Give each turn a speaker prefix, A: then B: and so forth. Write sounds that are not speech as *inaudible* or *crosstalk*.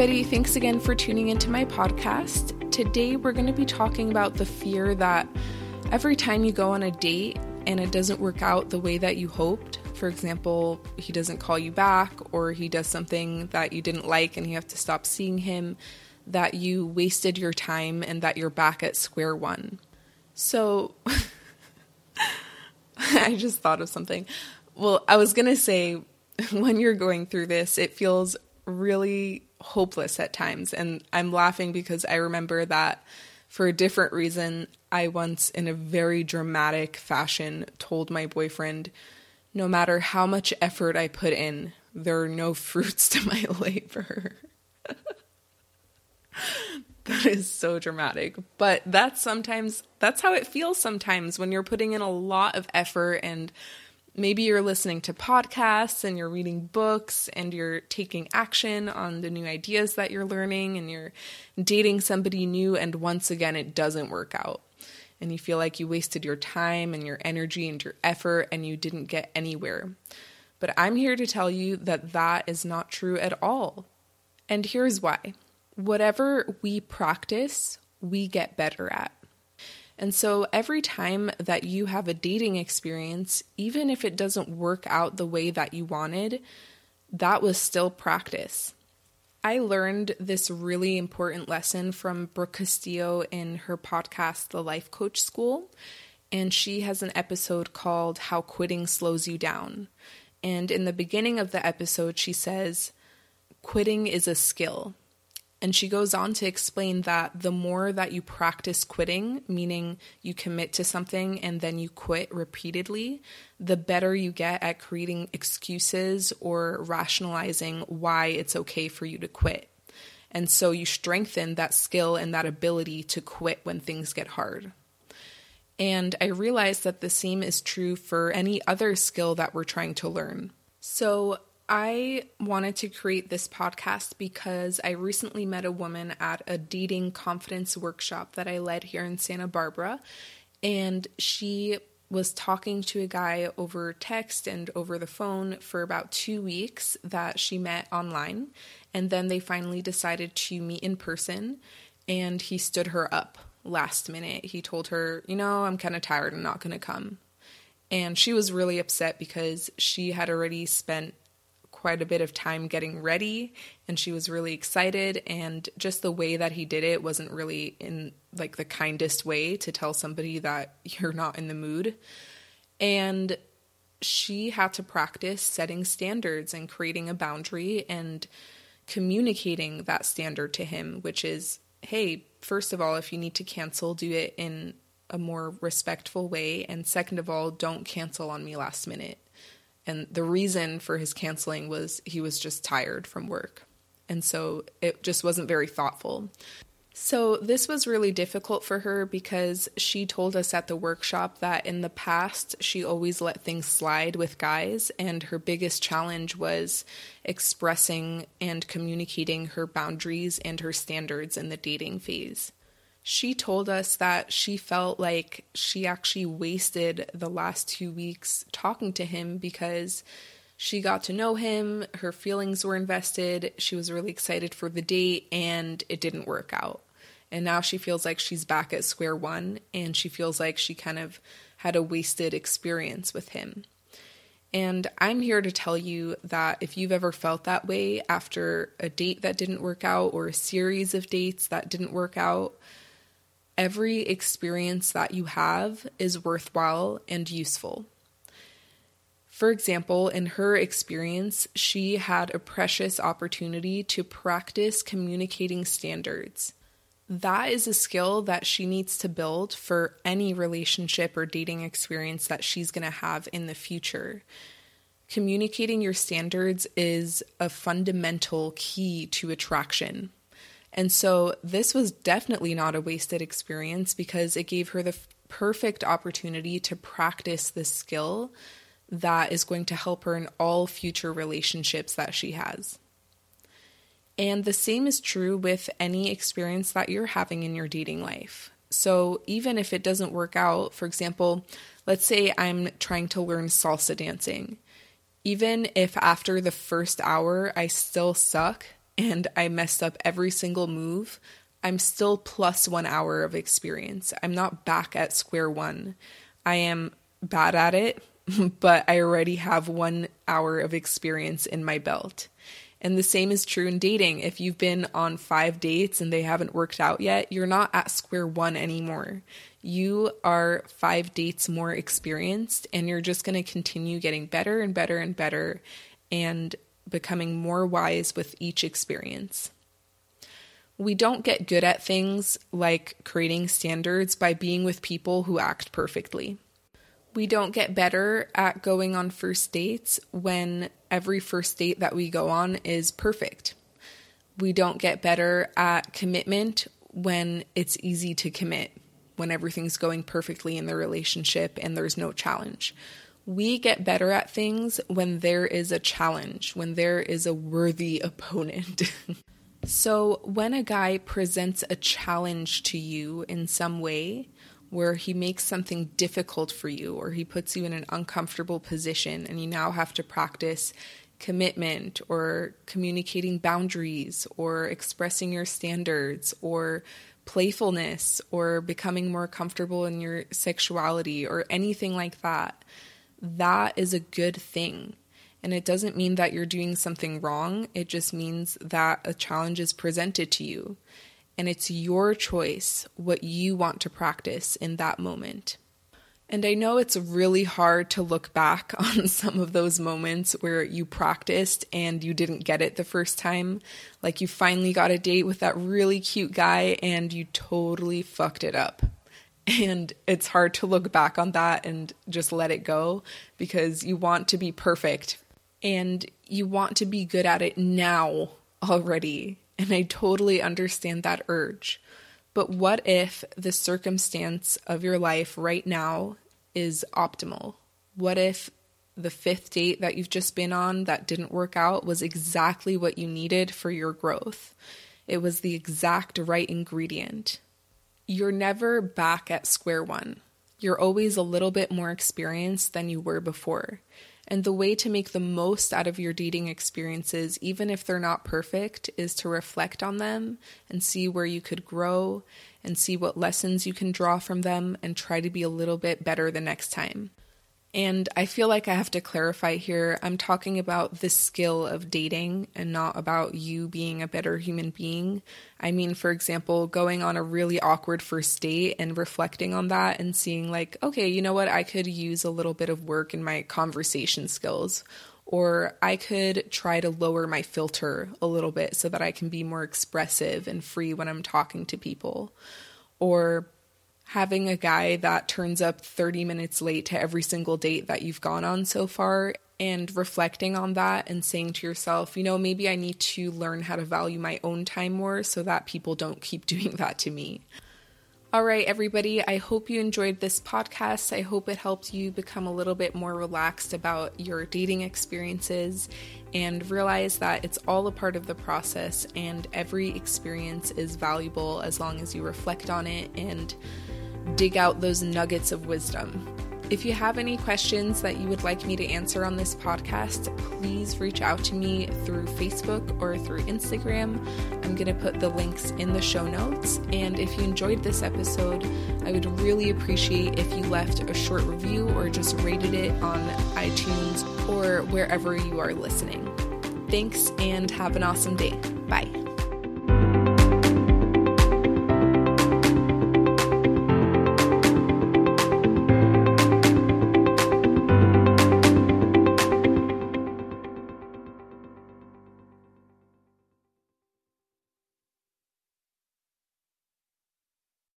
A: everybody. Thanks again for tuning into my podcast. Today, we're going to be talking about the fear that every time you go on a date and it doesn't work out the way that you hoped, for example, he doesn't call you back or he does something that you didn't like and you have to stop seeing him, that you wasted your time and that you're back at square one. So, *laughs* I just thought of something. Well, I was going to say, *laughs* when you're going through this, it feels really hopeless at times. And I'm laughing because I remember that for a different reason, I once, in a very dramatic fashion, told my boyfriend, no matter how much effort I put in, there are no *laughs* fruits to my labor. *laughs* that is so dramatic. But that's sometimes, that's how it feels sometimes when you're putting in a lot of effort and maybe you're listening to podcasts and you're reading books and you're taking action on the new ideas that you're learning and you're dating somebody new and once again it doesn't work out and you feel like you wasted your time and your energy and your effort and you didn't get anywhere. But I'm here to tell you that that is not true at all. And here's why whatever we practice, we get better at. And so every time that you have a dating experience, even if it doesn't work out the way that you wanted, that was still practice. I learned this really important lesson from Brooke Castillo in her podcast, The Life Coach School. And she has an episode called How Quitting Slows You Down. And in the beginning of the episode, she says, Quitting is a skill. And she goes on to explain that the more that you practice quitting, meaning you commit to something and then you quit repeatedly, the better you get at creating excuses or rationalizing why it's okay for you to quit. And so you strengthen that skill and that ability to quit when things get hard. And I realized that the same is true for any other skill that we're trying to learn. So I wanted to create this podcast because I recently met a woman at a dating confidence workshop that I led here in Santa Barbara. And she was talking to a guy over text and over the phone for about two weeks that she met online. And then they finally decided to meet in person. And he stood her up last minute. He told her, You know, I'm kind of tired. I'm not going to come. And she was really upset because she had already spent quite a bit of time getting ready and she was really excited and just the way that he did it wasn't really in like the kindest way to tell somebody that *laughs* you're not in the mood. And she had to practice setting standards and creating a boundary and communicating that standard to him which is hey first of all if you need to cancel do it in a more respectful way and second of all don't cancel on me last minute and the reason for his canceling was he was just tired from work. And so it just wasn't very thoughtful. So, this was really difficult for her because she told us at the workshop that in the past she always let things slide with guys, and her biggest challenge was expressing and communicating her boundaries and her standards in the dating phase she told us that she felt like she actually wasted the last two weeks talking to him because she got to know him, her feelings were invested, she was really excited for the date, and it didn't work out. And now she feels like she's back at square one, and she feels like she kind of had a wasted experience with him. And I'm here to tell you that if you've ever felt that way after a date that didn't work out or a series of dates that didn't work out, every experience that you have is worthwhile and useful. For example, in her experience, she had a precious opportunity to practice communicating standards. That is a skill that she needs to build for any relationship or dating experience that she's going to have in the future. Communicating your standards is a fundamental key to attraction. And so this was definitely not a wasted experience because it gave her the f- perfect opportunity to practice this skill that is going to help her in all future relationships that she has. And the same is true with any experience that you're having in your dating life. So even if it doesn't work out, for example, let's say I'm trying to learn salsa dancing. Even if after the first hour I still suck, and I messed up every single move, I'm still plus one hour of experience. I'm not back at square one. I am bad at it, *laughs* but I already have one hour of experience in my belt. And the same is true in dating. If you've been on five dates and they haven't worked out yet, you're not at square one anymore. You are five dates more experienced, and you're just going to continue getting better and better and better and becoming more wise with each experience. We don't get good at things like creating standards by being with people who act perfectly. We don't get better at going on first dates when every first date that we go on is perfect. We don't get better at commitment when it's easy to commit, when everything's going perfectly in the relationship and there's no challenge. We get better at things when there is a challenge, when there is a worthy *laughs* opponent. So, when a guy presents a challenge to you in some way, where he makes something difficult for you or he puts you in an uncomfortable position and you now have to practice commitment or communicating boundaries or expressing your standards or playfulness or becoming more comfortable in your sexuality or anything like that, that is a good thing. And it doesn't mean that you're doing something wrong, it just means that a challenge is presented to you. And it's your choice what you want to practice in that moment. And I know it's really hard to look back *laughs* on some of those moments where you practiced and you didn't get it the first time. Like you finally got a date with that really cute guy and you totally fucked it up. And it's hard to look back on that and just let it go because you want to be perfect and you want to be good at it now already. And I totally understand that urge. But what if the circumstance of your life right now is optimal? What if the fifth date that you've just been on that didn't work out was exactly what you needed for your growth? It was the exact right ingredient. You're never back at square one. You're always a little bit more experienced than you were before. And the way to make the most out of your dating experiences, even if they're not perfect, is to reflect on them and see where you could grow and see what lessons you can draw from them and try to be a little bit better the next time. And I feel like I have to clarify here I'm talking about the skill of dating and not about you being a better human being. I mean, for example, going on a really awkward first date and reflecting on that and seeing, like, okay, you know what, I could use a little bit of work in my conversation skills. Or I could try to lower my filter a little bit so that I can be more expressive and free when I'm talking to people. Or having a guy that turns up 30 minutes late to every single date that you've gone on so far and reflecting on that and saying to yourself, you know, maybe I need to learn how to value my own time more so that people don't keep *laughs* doing that to me. All right, everybody, I hope you enjoyed this podcast. I hope it helped you become a little bit more relaxed about your dating experiences and realize that it's all a part of the process and every experience is valuable as long as you reflect on it and dig out those nuggets of wisdom. If you have any questions that you would like me to answer on this podcast, please reach out to me through Facebook or through Instagram. I'm going to put the links in the show notes. And if you enjoyed this episode, I would really appreciate if you left a short review or just rated it on iTunes or wherever you are listening. Thanks and have an awesome day. Bye.